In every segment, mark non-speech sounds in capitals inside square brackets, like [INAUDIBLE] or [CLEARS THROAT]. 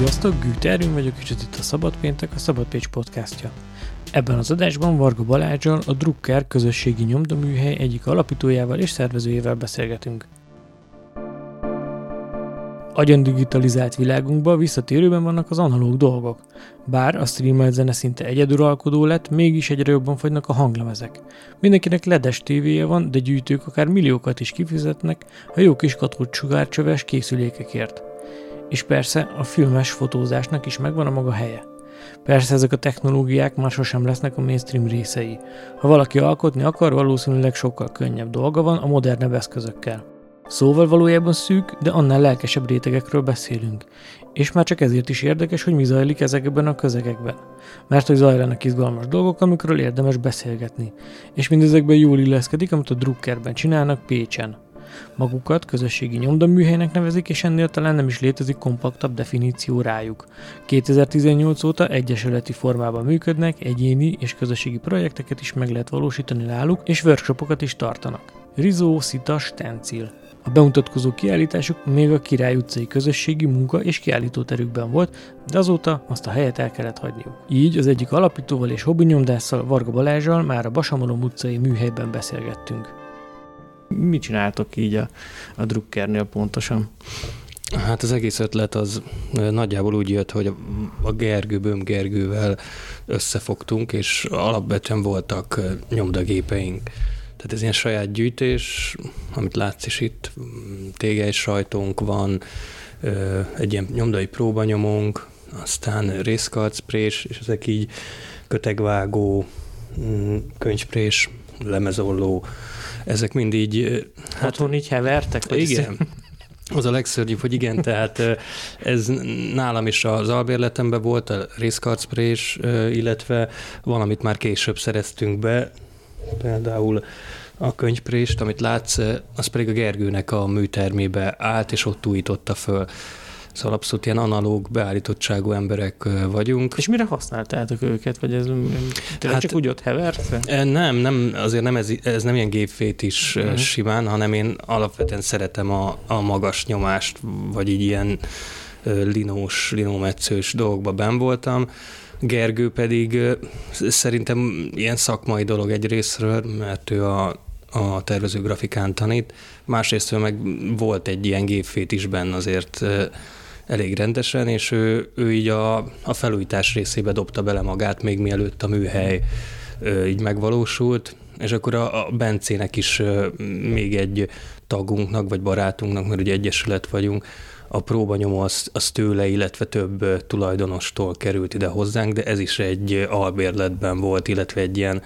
Sziasztok, Gűter, én vagyok, és ez itt a Szabad Péntek, a Szabad Pécs podcastja. Ebben az adásban Varga Balázsjal, a Drucker közösségi nyomdaműhely egyik alapítójával és szervezőjével beszélgetünk. Agyan digitalizált világunkban visszatérőben vannak az analóg dolgok. Bár a streamelt zene szinte egyeduralkodó lett, mégis egyre jobban fogynak a hanglemezek. Mindenkinek ledes tévéje van, de gyűjtők akár milliókat is kifizetnek a jó kis katót sugárcsöves készülékekért. És persze a filmes fotózásnak is megvan a maga helye. Persze ezek a technológiák már sosem lesznek a mainstream részei. Ha valaki alkotni akar, valószínűleg sokkal könnyebb dolga van a modernebb eszközökkel. Szóval valójában szűk, de annál lelkesebb rétegekről beszélünk. És már csak ezért is érdekes, hogy mi zajlik ezekben a közegekben. Mert hogy zajlanak izgalmas dolgok, amikről érdemes beszélgetni. És mindezekben jól illeszkedik, amit a Druckerben csinálnak Pécsen. Magukat közösségi nyomdaműhelynek nevezik, és ennél talán nem is létezik kompaktabb definíció rájuk. 2018 óta egyesületi formában működnek, egyéni és közösségi projekteket is meg lehet valósítani náluk, és workshopokat is tartanak. Rizó, Szita, Stencil. A bemutatkozó kiállításuk még a Király utcai közösségi munka és kiállítóterükben volt, de azóta azt a helyet el kellett hagyniuk. Így az egyik alapítóval és hobbinyomdásszal Varga Balázsral már a Basamalom utcai műhelyben beszélgettünk. Mit csináltok így a, a drukkernél pontosan? Hát az egész ötlet az nagyjából úgy jött, hogy a Gergő, Böm Gergővel összefogtunk, és alapvetően voltak nyomdagépeink. Tehát ez ilyen saját gyűjtés, amit látsz is itt, tégely sajtónk van, egy ilyen nyomdai próbanyomónk, aztán részkarcprés, és ezek így kötegvágó, mm, könyvprés, lemezolló, ezek mind így... Hát, Otthon így hevertek? Igen. Az a legszörnyűbb, hogy igen, tehát ez nálam is az albérletemben volt, a részkarcprés, illetve valamit már később szereztünk be, például a könyvprést, amit látsz, az pedig a Gergőnek a műtermébe állt, és ott újította föl. Szóval abszolút ilyen analóg beállítottságú emberek vagyunk. És mire használtátok őket? Vagy ez hát, csak úgy ott hevert? Nem, nem, azért nem ez, ez nem ilyen gépfét is uh-huh. simán, hanem én alapvetően szeretem a, a magas nyomást, vagy így ilyen linós, linómetszős dolgokba ben voltam. Gergő pedig szerintem ilyen szakmai dolog egy részről, mert ő a, a tervező grafikán tanít, másrészt meg volt egy ilyen gépfét is benne azért elég rendesen, és ő, ő így a, a felújítás részébe dobta bele magát, még mielőtt a műhely így megvalósult, és akkor a, a Bencének is még egy tagunknak, vagy barátunknak, mert ugye egyesület vagyunk, a próbanyomó az, az tőle, illetve több tulajdonostól került ide hozzánk, de ez is egy albérletben volt, illetve egy ilyen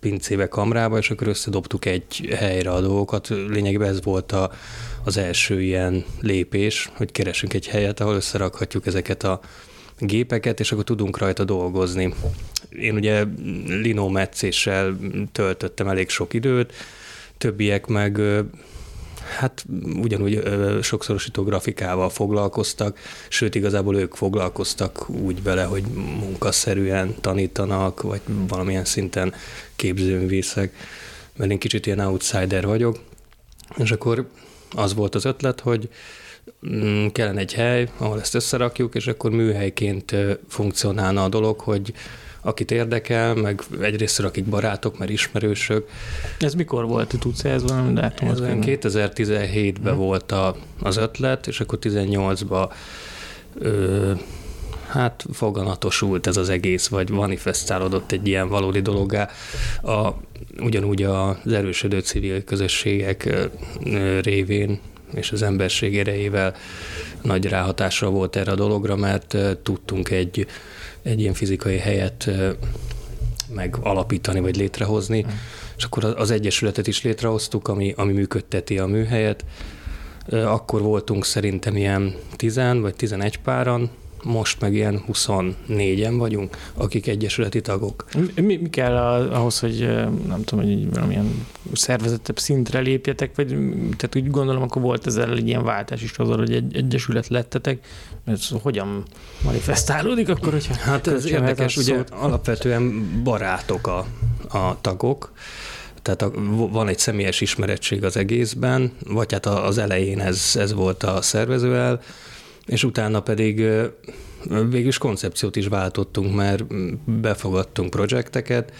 pincébe, kamrába, és akkor összedobtuk egy helyre a dolgokat. Lényegében ez volt a, az első ilyen lépés, hogy keresünk egy helyet, ahol összerakhatjuk ezeket a gépeket, és akkor tudunk rajta dolgozni. Én ugye linómetszéssel töltöttem elég sok időt, többiek meg hát ugyanúgy sokszorosító grafikával foglalkoztak, sőt igazából ők foglalkoztak úgy vele, hogy munkaszerűen tanítanak, vagy valamilyen szinten képzőművészek, mert én kicsit ilyen outsider vagyok, és akkor az volt az ötlet, hogy mm, kellene egy hely, ahol ezt összerakjuk, és akkor műhelyként funkcionálna a dolog, hogy akit érdekel, meg egyrészt akik barátok, mert ismerősök. Ez mikor volt? Tudsz ez valami dátumot? Ez 2017-ben hmm. volt a, az ötlet, és akkor 18-ban ö, hát foganatosult ez az egész, vagy manifestálódott egy ilyen valódi dologgá. A, ugyanúgy az erősödő civil közösségek révén és az emberség erejével nagy ráhatással volt erre a dologra, mert tudtunk egy egy ilyen fizikai helyet megalapítani vagy létrehozni, mm. és akkor az egyesületet is létrehoztuk, ami, ami működteti a műhelyet. Akkor voltunk szerintem ilyen 10 vagy 11 páran, most meg ilyen 24-en vagyunk, akik egyesületi tagok. Mi, mi kell ahhoz, hogy nem tudom, hogy valamilyen szervezettebb szintre lépjetek, vagy tehát úgy gondolom, akkor volt ezzel egy ilyen váltás is azon, hogy egy egyesület lettetek, mert ez hogyan manifestálódik akkor, hogyha... Hát ez érdekes, ugye szót. alapvetően barátok a, a tagok, tehát a, van egy személyes ismerettség az egészben, vagy hát az elején ez, ez volt a szervezőel, és utána pedig végülis koncepciót is váltottunk, mert befogadtunk projekteket,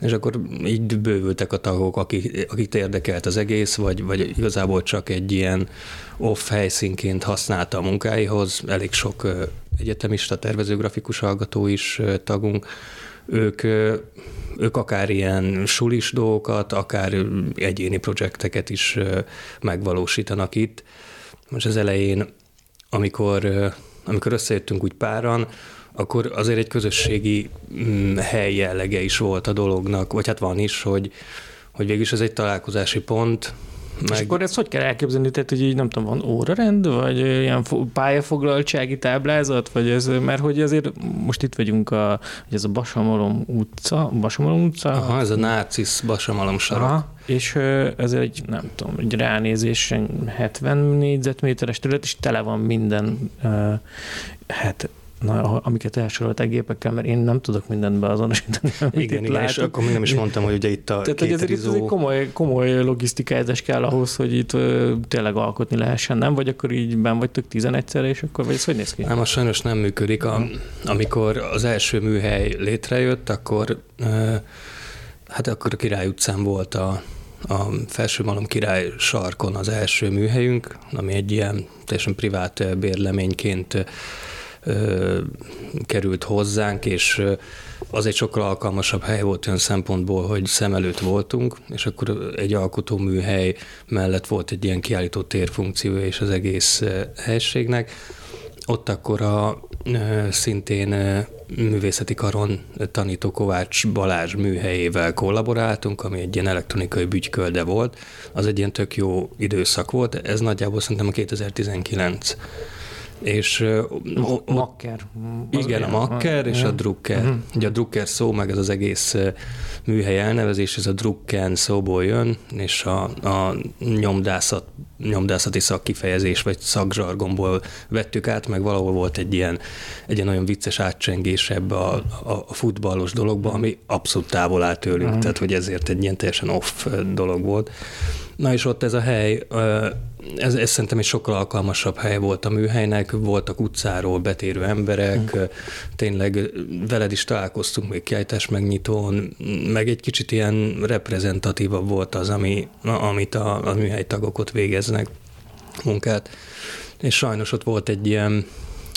és akkor így bővültek a tagok, akik, akik érdekelt az egész, vagy, vagy igazából csak egy ilyen off helyszínként használta a munkáihoz. Elég sok egyetemista, tervezőgrafikus hallgató is tagunk. Ők, ők akár ilyen sulis dolgokat, akár egyéni projekteket is megvalósítanak itt. Most az elején, amikor, amikor összejöttünk úgy páran, akkor azért egy közösségi mm, hely jellege is volt a dolognak, vagy hát van is, hogy, hogy végülis ez egy találkozási pont, meg... És akkor ezt hogy kell elképzelni? Tehát, hogy így nem tudom, van órarend, vagy ilyen pályafoglaltsági táblázat, vagy ez, mert hogy azért most itt vagyunk, a, hogy ez a Basamalom utca, Basamalom utca? Aha, ez a Nácis Basamalom sarok. Aha, és ez egy, nem tudom, egy ránézésen 70 négyzetméteres terület, és tele van minden, hát na, amiket elsorolták gépekkel, mert én nem tudok mindent beazonosítani. Igen, igen és akkor még nem is mondtam, hogy ugye itt a Tehát, hogy ezért itt egy komoly, komoly logisztikázás kell ahhoz, hogy itt ö, tényleg alkotni lehessen, nem? Vagy akkor így ben vagytok 11-szer, és akkor, vagy ez hogy néz ki? Nem, az sajnos nem működik. A, amikor az első műhely létrejött, akkor ö, hát akkor a Király utcán volt a, a Felső Malom Király sarkon az első műhelyünk, ami egy ilyen teljesen privát bérleményként került hozzánk, és az egy sokkal alkalmasabb hely volt olyan szempontból, hogy szem előtt voltunk, és akkor egy alkotóműhely mellett volt egy ilyen kiállító térfunkciója és az egész helységnek. Ott akkor a szintén művészeti karon tanító Kovács Balázs műhelyével kollaboráltunk, ami egy ilyen elektronikai bütykölde volt. Az egy ilyen tök jó időszak volt, ez nagyjából szerintem a 2019 és a Makker. Igen, a Makker és a Drucker. Uh-huh. Ugye a Drucker szó, meg ez az egész műhely elnevezés, ez a Drucken szóból jön, és a, a nyomdászat, nyomdászati szakkifejezés, vagy szakzsargomból vettük át, meg valahol volt egy ilyen, egy ilyen olyan vicces átcsengés ebbe a, a, a futballos dologba, ami abszolút távol áll tőlünk, uh-huh. tehát hogy ezért egy ilyen teljesen off dolog volt. Na és ott ez a hely, ez, ez szerintem egy sokkal alkalmasabb hely volt a műhelynek, voltak utcáról betérő emberek, hmm. tényleg veled is találkoztunk még kiállítás megnyitón, meg egy kicsit ilyen reprezentatívabb volt az, ami, amit a, a műhely tagok ott végeznek munkát. És sajnos ott volt egy ilyen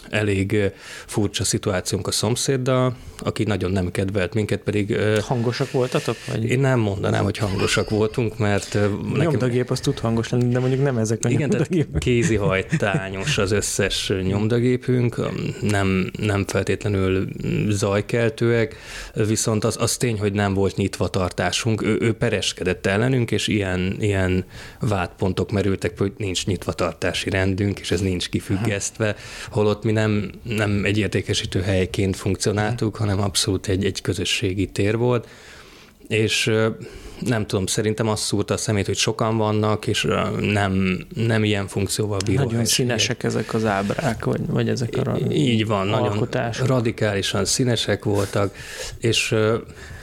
elég furcsa szituációnk a szomszéddal, aki nagyon nem kedvelt minket, pedig... Hangosak voltatok? Vagy? Én nem mondanám, hogy hangosak voltunk, mert... Nekem... Nyomdagép az tud hangos lenni, de mondjuk nem ezek a Igen, tehát kézihajtányos az összes nyomdagépünk, nem, nem feltétlenül zajkeltőek, viszont az, az tény, hogy nem volt nyitva tartásunk. Ő, ő pereskedett ellenünk, és ilyen, ilyen vádpontok merültek, hogy nincs nyitva tartási rendünk, és ez nincs kifüggesztve, holott mi nem, nem egy értékesítő helyként funkcionáltuk, hanem abszolút egy, egy közösségi tér volt, és nem tudom, szerintem azt szúrta a szemét, hogy sokan vannak, és nem, nem ilyen funkcióval bíró Nagyon színesek ezek az ábrák, vagy, vagy ezek a Így van, nagyon radikálisan színesek voltak, és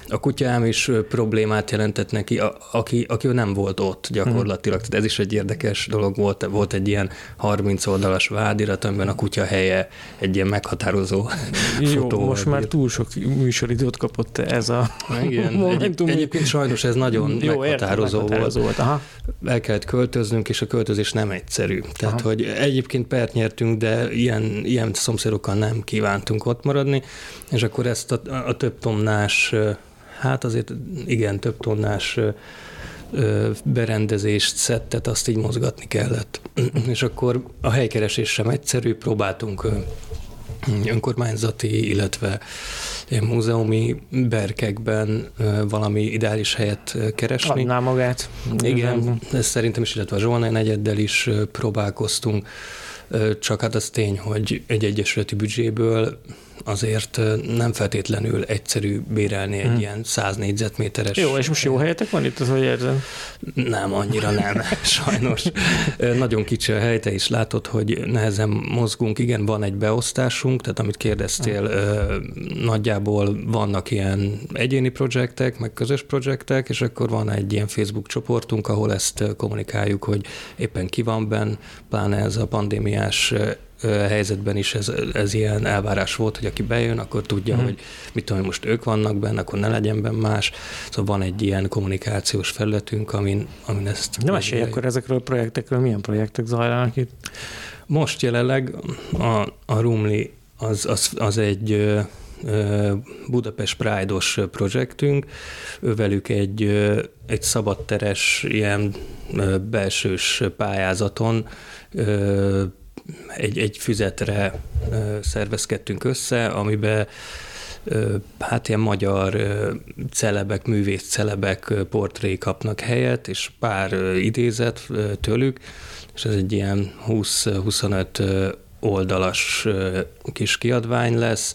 a kutyám is problémát jelentett neki, a, aki, aki nem volt ott gyakorlatilag. Tehát ez is egy érdekes dolog volt. Volt egy ilyen 30 oldalas vádirat, amiben a kutya helye egy ilyen meghatározó Jó, fotó. most már túl sok műsoridőt kapott ez a Igen. [LAUGHS] Egy, egyébként sajnos ez nagyon Jó, meghatározó, értem, meghatározó volt. volt. Aha. El kellett költöznünk, és a költözés nem egyszerű. Tehát, Aha. hogy egyébként pert nyertünk, de ilyen, ilyen szomszédokkal nem kívántunk ott maradni, és akkor ezt a, a több tonnás hát azért igen, több tonnás berendezést, szettet, azt így mozgatni kellett. [CLEARS THROAT] És akkor a helykeresés sem egyszerű, próbáltunk önkormányzati, illetve ilyen múzeumi berkekben valami ideális helyet keresni. Adná magát. Igen, ez szerintem is, illetve a Zsolnai negyeddel is próbálkoztunk, csak hát az tény, hogy egy egyesületi büdzséből azért nem feltétlenül egyszerű bérelni egy hmm. ilyen 100 négyzetméteres. Jó, és most jó helyetek van itt, az hogy érzem? Nem, annyira nem, [LAUGHS] sajnos. Nagyon kicsi a hely, te is látod, hogy nehezen mozgunk. Igen, van egy beosztásunk, tehát amit kérdeztél, hmm. nagyjából vannak ilyen egyéni projektek, meg közös projektek, és akkor van egy ilyen Facebook csoportunk, ahol ezt kommunikáljuk, hogy éppen ki van benn, pláne ez a pandémiás helyzetben is ez, ez ilyen elvárás volt, hogy aki bejön, akkor tudja, uh-huh. hogy mit tudom, most ők vannak benne, akkor ne legyen benne más. Szóval van egy ilyen kommunikációs felületünk, amin, amin ezt... Nem mesélj akkor ezekről a projektekről, milyen projektek zajlanak itt? Most jelenleg a, a Rumli az, az, az egy Budapest Pride-os projektünk, velük egy, egy szabadteres, ilyen belsős pályázaton egy, egy füzetre szervezkedtünk össze, amiben hát ilyen magyar celebek, művész celebek portré kapnak helyet, és pár idézet tőlük, és ez egy ilyen 20-25 oldalas kis kiadvány lesz,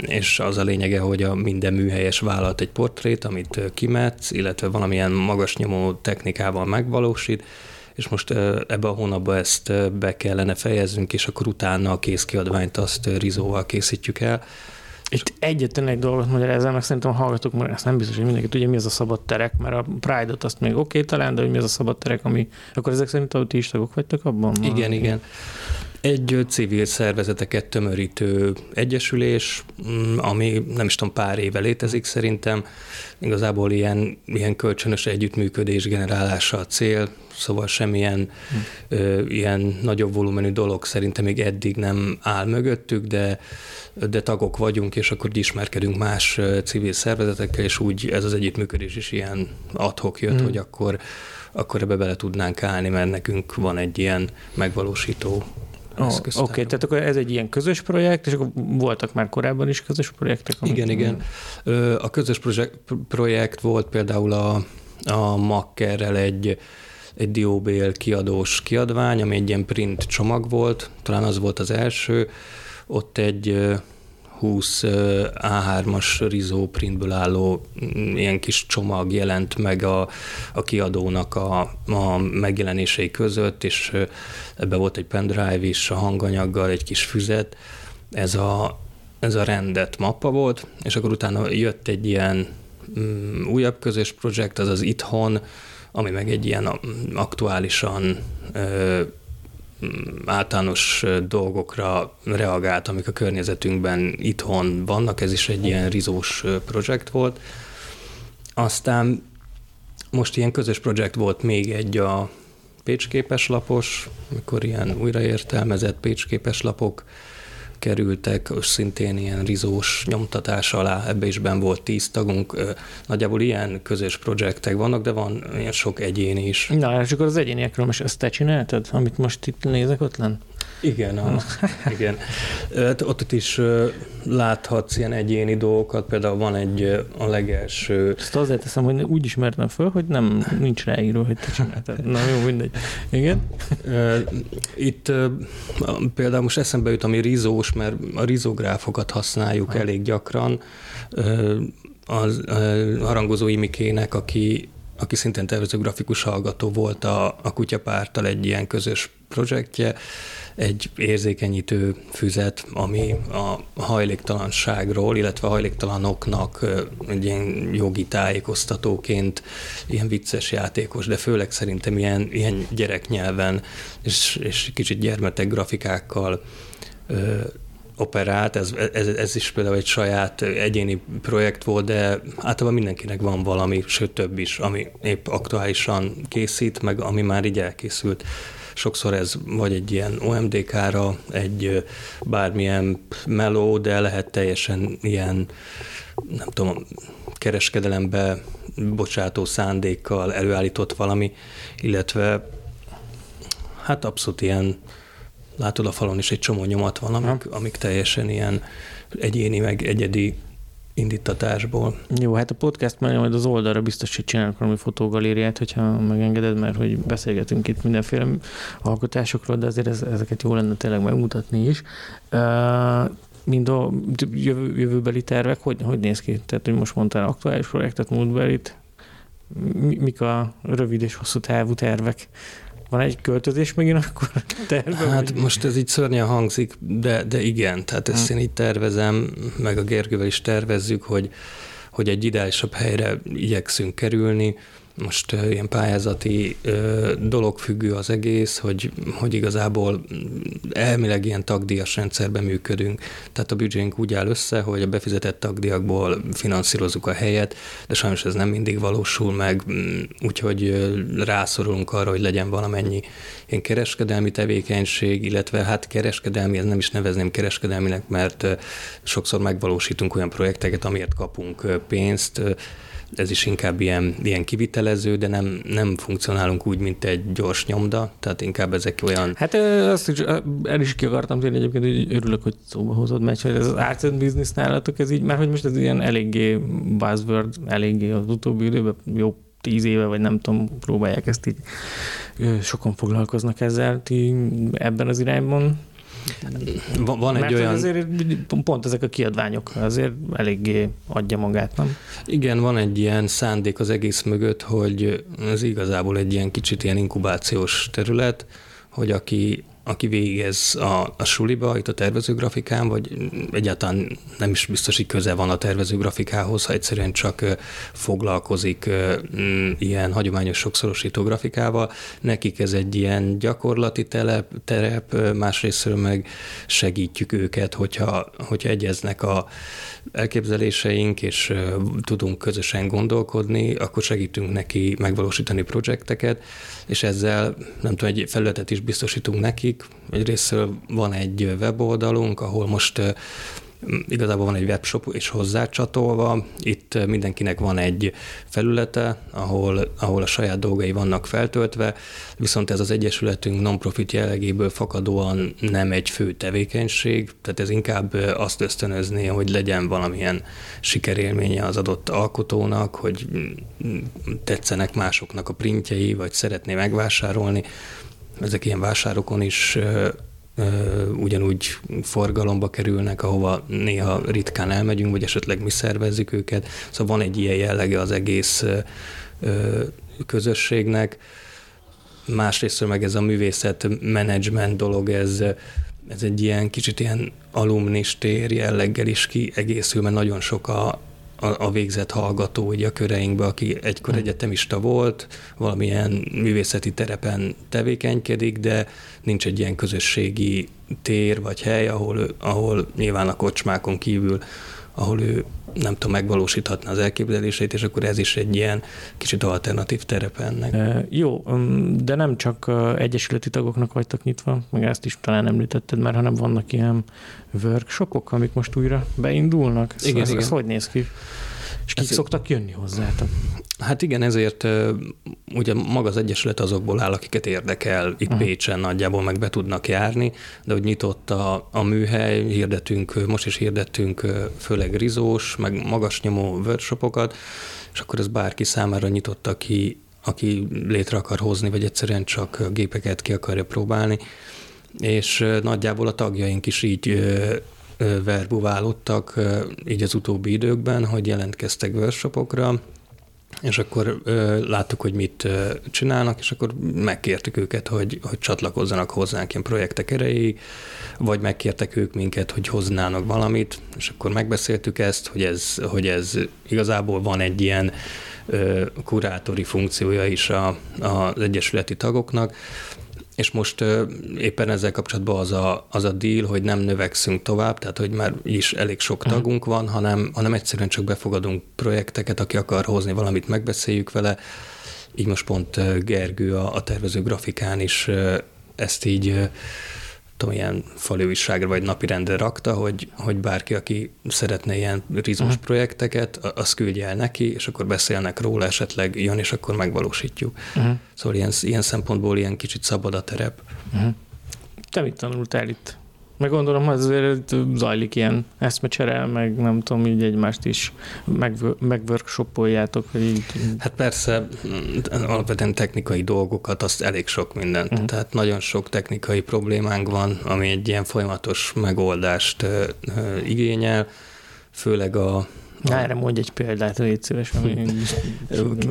és az a lényege, hogy a minden műhelyes vállalat egy portrét, amit kimetsz, illetve valamilyen magas nyomó technikával megvalósít, és most ebbe a hónapban ezt be kellene fejeznünk, és akkor utána a készkiadványt azt rizóval készítjük el. Itt egyetlen egy dolgot magyarázzál meg, szerintem a hallgatók mert ezt nem biztos, hogy mindenki tudja, mi az a szabad terek, mert a Pride-ot azt még oké okay, talán, de hogy mi az a szabad terek, ami, akkor ezek szerint a ti is tagok vagytok abban? Igen, igen. Egy civil szervezeteket tömörítő egyesülés, mm, ami nem is tudom, pár éve létezik szerintem. Igazából ilyen, ilyen kölcsönös együttműködés generálása a cél, szóval semmilyen hm. ö, ilyen nagyobb volumenű dolog szerintem még eddig nem áll mögöttük, de, de tagok vagyunk, és akkor ismerkedünk más civil szervezetekkel, és úgy ez az együttműködés is ilyen adhok jött, hm. hogy akkor akkor ebbe bele tudnánk állni, mert nekünk van egy ilyen megvalósító Oh, Oké, okay, tehát akkor ez egy ilyen közös projekt, és akkor voltak már korábban is közös projektek? Igen, igen. A közös projekt, projekt volt például a, a Makkerrel egy, egy Dióbél kiadós kiadvány, ami egy ilyen print csomag volt, talán az volt az első. Ott egy 20 A3-as Rizó printből álló mm, ilyen kis csomag jelent meg a, a kiadónak a, a megjelenései között, és ebbe volt egy pendrive is a hanganyaggal, egy kis füzet. Ez a, ez a rendet mappa volt, és akkor utána jött egy ilyen um, újabb közös projekt, az az Itthon, ami meg egy ilyen aktuálisan általános dolgokra reagált, amik a környezetünkben itthon vannak, ez is egy ilyen rizós projekt volt. Aztán most ilyen közös projekt volt még egy a Pécsképes lapos, amikor ilyen újraértelmezett Pécsképes lapok kerültek, szintén ilyen rizós nyomtatás alá, ebbe is ben volt tíz tagunk. Nagyjából ilyen közös projektek vannak, de van ilyen sok egyéni is. Na, és akkor az egyéniekről most ezt te csináltad, amit most itt nézek ott lenn? Igen, a, [LAUGHS] igen. Ott is láthatsz ilyen egyéni dolgokat, például van egy a legelső... Ezt azért teszem, hogy úgy ismertem föl, hogy nem nincs ráíró, hogy te csináltad. Na jó, mindegy. Igen? Itt például most eszembe jut, ami rizós, mert a rizográfokat használjuk ha. elég gyakran. Az harangozó imikének, aki aki szintén tervező grafikus hallgató volt a, a Kutyapártal egy ilyen közös projektje, egy érzékenyítő füzet, ami a hajléktalanságról, illetve a hajléktalanoknak egy ilyen jogi tájékoztatóként ilyen vicces játékos, de főleg szerintem ilyen, ilyen gyereknyelven és, és kicsit gyermetek grafikákkal operált, ez, ez, ez is például egy saját egyéni projekt volt, de általában mindenkinek van valami, sőt több is, ami épp aktuálisan készít, meg ami már így elkészült. Sokszor ez vagy egy ilyen OMDK-ra, egy bármilyen meló, de lehet teljesen ilyen, nem tudom, kereskedelembe bocsátó szándékkal előállított valami, illetve hát abszolút ilyen látod a falon is egy csomó nyomat van, amik, amik teljesen ilyen egyéni, meg egyedi indítatásból. Jó, hát a podcast már majd az oldalra biztos, hogy csinálok valami fotógalériát, hogyha megengeded, mert hogy beszélgetünk itt mindenféle alkotásokról, de azért ez, ezeket jó lenne tényleg megmutatni is. Uh, mind a jövő, jövőbeli tervek, hogy, hogy néz ki? Tehát, hogy most mondtál aktuális projektet, múltbelit, mik a rövid és hosszú távú tervek? Van egy költözés megint akkor terve? Hát vagy? most ez így szörnyen hangzik, de, de igen, tehát ezt hmm. én így tervezem, meg a Gergővel is tervezzük, hogy, hogy egy ideálisabb helyre igyekszünk kerülni, most ilyen pályázati dolog függő az egész, hogy, hogy igazából elmileg ilyen tagdíjas rendszerben működünk. Tehát a büdzsénk úgy áll össze, hogy a befizetett tagdíjakból finanszírozunk a helyet, de sajnos ez nem mindig valósul meg, mm, úgyhogy rászorulunk arra, hogy legyen valamennyi ilyen kereskedelmi tevékenység, illetve hát kereskedelmi, ez nem is nevezném kereskedelminek, mert sokszor megvalósítunk olyan projekteket, amiért kapunk pénzt, ez is inkább ilyen, ilyen kivitelező, de nem, nem funkcionálunk úgy, mint egy gyors nyomda, tehát inkább ezek olyan... Hát azt is, el is ki akartam térni egyébként, hogy örülök, hogy szóba hozod, mert hogy ez az arts business nálatok, ez így, mert hogy most ez ilyen eléggé buzzword, eléggé az utóbbi időben jó tíz éve, vagy nem tudom, próbálják ezt így, sokan foglalkoznak ezzel, ti ebben az irányban van, van egy Mert olyan... azért pont ezek a kiadványok azért eléggé adja magát, nem? Igen, van egy ilyen szándék az egész mögött, hogy ez igazából egy ilyen kicsit ilyen inkubációs terület, hogy aki aki végez a, a suliba, itt a tervezőgrafikán, vagy egyáltalán nem is biztos, hogy köze van a tervezőgrafikához, ha egyszerűen csak foglalkozik ilyen hagyományos sokszorosító grafikával. Nekik ez egy ilyen gyakorlati telep, terep, másrésztről meg segítjük őket, hogyha, hogyha egyeznek a elképzeléseink, és tudunk közösen gondolkodni, akkor segítünk neki megvalósítani projekteket, és ezzel nem tudom, egy felületet is biztosítunk nekik. Egyrészt van egy weboldalunk, ahol most Igazából van egy webshop és hozzácsatolva, itt mindenkinek van egy felülete, ahol, ahol a saját dolgai vannak feltöltve, viszont ez az Egyesületünk non-profit jellegéből fakadóan nem egy fő tevékenység, tehát ez inkább azt ösztönözni, hogy legyen valamilyen sikerélménye az adott alkotónak, hogy tetszenek másoknak a printjei, vagy szeretné megvásárolni. Ezek ilyen vásárokon is ugyanúgy forgalomba kerülnek, ahova néha ritkán elmegyünk, vagy esetleg mi szervezzük őket. Szóval van egy ilyen jellege az egész közösségnek. Másrészt meg ez a művészet menedzsment dolog, ez, ez egy ilyen kicsit ilyen alumnistér jelleggel is kiegészül, mert nagyon sok a, a, a végzett hallgató ugye a köreinkbe, aki egykor hmm. egyetemista volt, valamilyen művészeti terepen tevékenykedik, de nincs egy ilyen közösségi tér vagy hely, ahol, ahol nyilván a kocsmákon kívül ahol ő nem tudom, megvalósíthatna az elképzeléseit, és akkor ez is egy ilyen kicsit alternatív terep ennek. E, jó, de nem csak egyesületi tagoknak vagytok nyitva, meg ezt is talán említetted már, hanem vannak ilyen workshopok, amik most újra beindulnak. Igen, ez, igen. ez hogy néz ki? És kik Ez szoktak jönni hozzátok? Hát igen, ezért ugye maga az Egyesület azokból áll, akiket érdekel. Itt uh-huh. Pécsen nagyjából meg be tudnak járni, de hogy nyitott a, a műhely, hirdetünk, most is hirdettünk főleg rizós, meg magasnyomó workshopokat, és akkor ez bárki számára nyitott, aki, aki létre akar hozni, vagy egyszerűen csak gépeket ki akarja próbálni, és nagyjából a tagjaink is így verbuválódtak így az utóbbi időkben, hogy jelentkeztek workshopokra, és akkor ö, láttuk, hogy mit ö, csinálnak, és akkor megkértük őket, hogy, hogy csatlakozzanak hozzánk ilyen projektek erejéig, vagy megkértek ők minket, hogy hoznának valamit, és akkor megbeszéltük ezt, hogy ez, hogy ez igazából van egy ilyen ö, kurátori funkciója is a, az egyesületi tagoknak, és most éppen ezzel kapcsolatban az a, az a deal, hogy nem növekszünk tovább, tehát hogy már is elég sok mhm. tagunk van, hanem, hanem egyszerűen csak befogadunk projekteket, aki akar hozni valamit, megbeszéljük vele. Így most pont Gergő a, a tervező grafikán is ezt így tudom, ilyen falőviságra vagy napirendre rakta, hogy, hogy bárki, aki szeretne ilyen rizmus uh-huh. projekteket, az küldje el neki, és akkor beszélnek róla, esetleg jön, és akkor megvalósítjuk. Uh-huh. Szóval ilyen, ilyen szempontból ilyen kicsit szabad a terep. Uh-huh. Te mit tanultál itt? Meg gondolom, hogy azért zajlik ilyen eszmecsere, meg nem tudom, így egymást is meg, megworkshopoljátok. Hogy így... Hát persze, alapvetően technikai dolgokat, azt elég sok mindent. Uh-huh. Tehát nagyon sok technikai problémánk van, ami egy ilyen folyamatos megoldást igényel, főleg a Na, erre mondj egy példát, légy szíves, ami [LAUGHS]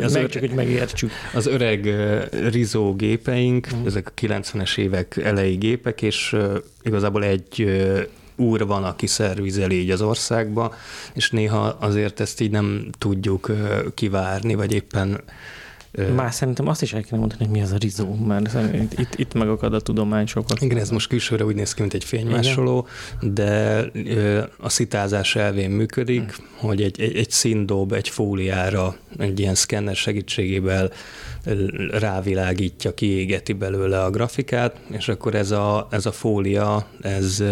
az meg, csak, hogy megértsük. Az öreg uh, rizó gépeink, uh-huh. ezek a 90-es évek elejé gépek, és uh, igazából egy uh, úr van, aki szervizeli így az országba, és néha azért ezt így nem tudjuk kivárni, vagy éppen Már szerintem azt is el kéne mondani, hogy mi az a rizó, mert itt, itt, megakad a tudomány sokat. Igen, ez most külsőre úgy néz ki, mint egy fénymásoló, Igen. de a szitázás elvén működik, hmm. hogy egy, egy, egy színdob egy fóliára egy ilyen szkenner segítségével rávilágítja, kiégeti belőle a grafikát, és akkor ez a, ez a fólia, ez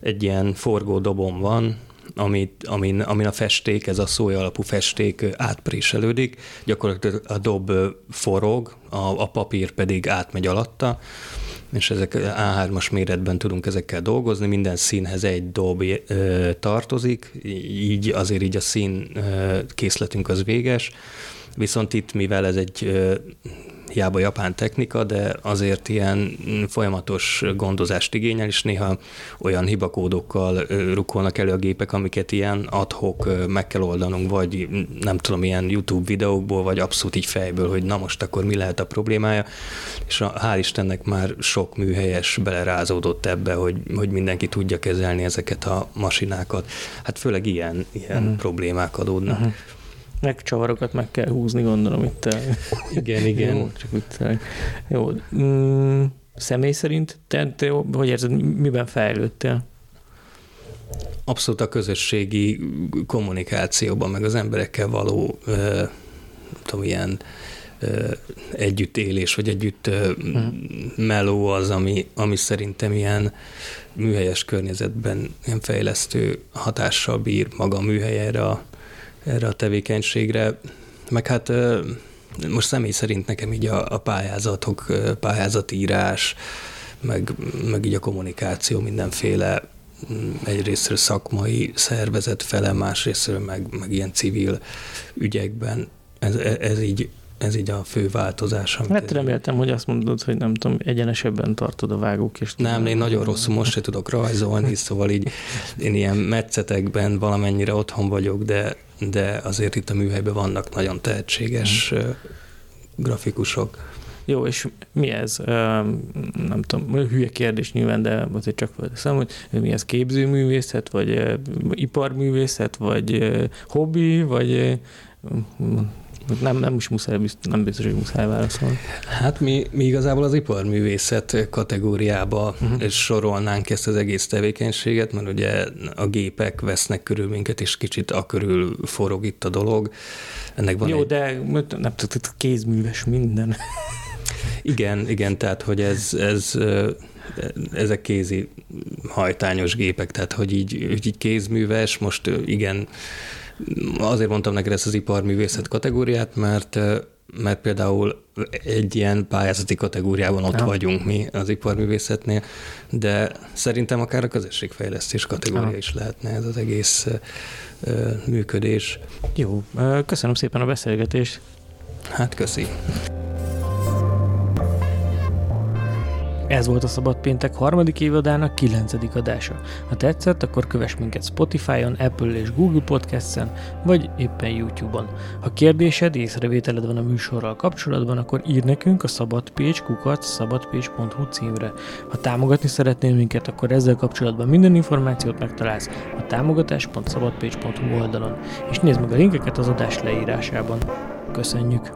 egy ilyen forgó dobon van, amit, amin, amin a festék, ez a szója alapú festék átpréselődik, gyakorlatilag a dob forog, a, a papír pedig átmegy alatta, és ezek A3-as méretben tudunk ezekkel dolgozni, minden színhez egy dob tartozik, így azért így a szín készletünk az véges, viszont itt, mivel ez egy hiába japán technika, de azért ilyen folyamatos gondozást igényel, és néha olyan hibakódokkal rukolnak elő a gépek, amiket ilyen adhok meg kell oldanunk, vagy nem tudom, ilyen YouTube videókból, vagy abszolút így fejből, hogy na most akkor mi lehet a problémája, és a, hál' Istennek már sok műhelyes belerázódott ebbe, hogy, hogy mindenki tudja kezelni ezeket a masinákat. Hát főleg ilyen, ilyen uh-huh. problémák adódnak. Uh-huh meg csavarokat meg kell húzni, gondolom itt. Igen, igen. Jó, csak úgy Jó. Mm, személy szerint te, te hogy érzed, miben fejlődtél? Abszolút a közösségi kommunikációban, meg az emberekkel való ö, tudom, ilyen ö, együttélés, vagy együtt ö, hmm. meló az, ami, ami szerintem ilyen műhelyes környezetben ilyen fejlesztő hatással bír maga a műhelyre a, erre a tevékenységre. Meg hát most személy szerint nekem így a, a pályázatok, pályázatírás, meg, meg így a kommunikáció mindenféle mm, egyrésztről szakmai szervezet fele, másrésztről meg, meg ilyen civil ügyekben. Ez, ez így ez így a fő változás. Amit hát reméltem, hogy azt mondod, hogy nem tudom, egyenesebben tartod a vágók és Nem, én nagyon rosszul most se tudok rajzolni, [LAUGHS] szóval így én ilyen metszetekben valamennyire otthon vagyok, de, de azért itt a műhelyben vannak nagyon tehetséges hmm. grafikusok. Jó, és mi ez? Nem tudom, hülye kérdés nyilván, de azért csak szám, hogy mi ez képzőművészet, vagy iparművészet, vagy hobbi, vagy nem, nem is muszáj, nem biztos, hogy muszáj válaszolni. Hát mi, mi igazából az iparművészet kategóriába uh-huh. sorolnánk ezt az egész tevékenységet, mert ugye a gépek vesznek körül minket, és kicsit a körül forog itt a dolog. Ennek van Jó, egy... de nem tudom, kézműves minden. Igen, igen, tehát hogy ez, ez ezek kézi hajtányos gépek, tehát hogy így, így kézműves, most igen, Azért mondtam neked ezt az iparművészet kategóriát, mert mert például egy ilyen pályázati kategóriában ott ja. vagyunk mi az iparművészetnél, de szerintem akár a közösségfejlesztés kategória ja. is lehetne ez az egész működés. Jó, köszönöm szépen a beszélgetést. Hát köszi. Ez volt a Szabad Péntek harmadik évadának kilencedik adása. Ha tetszett, akkor kövess minket Spotify-on, Apple és Google Podcast-en, vagy éppen YouTube-on. Ha kérdésed, észrevételed van a műsorral kapcsolatban, akkor ír nekünk a szabadpécs kukat szabadpécs.hu címre. Ha támogatni szeretnél minket, akkor ezzel kapcsolatban minden információt megtalálsz a támogatás.szabadpécs.hu oldalon, és nézd meg a linkeket az adás leírásában. Köszönjük!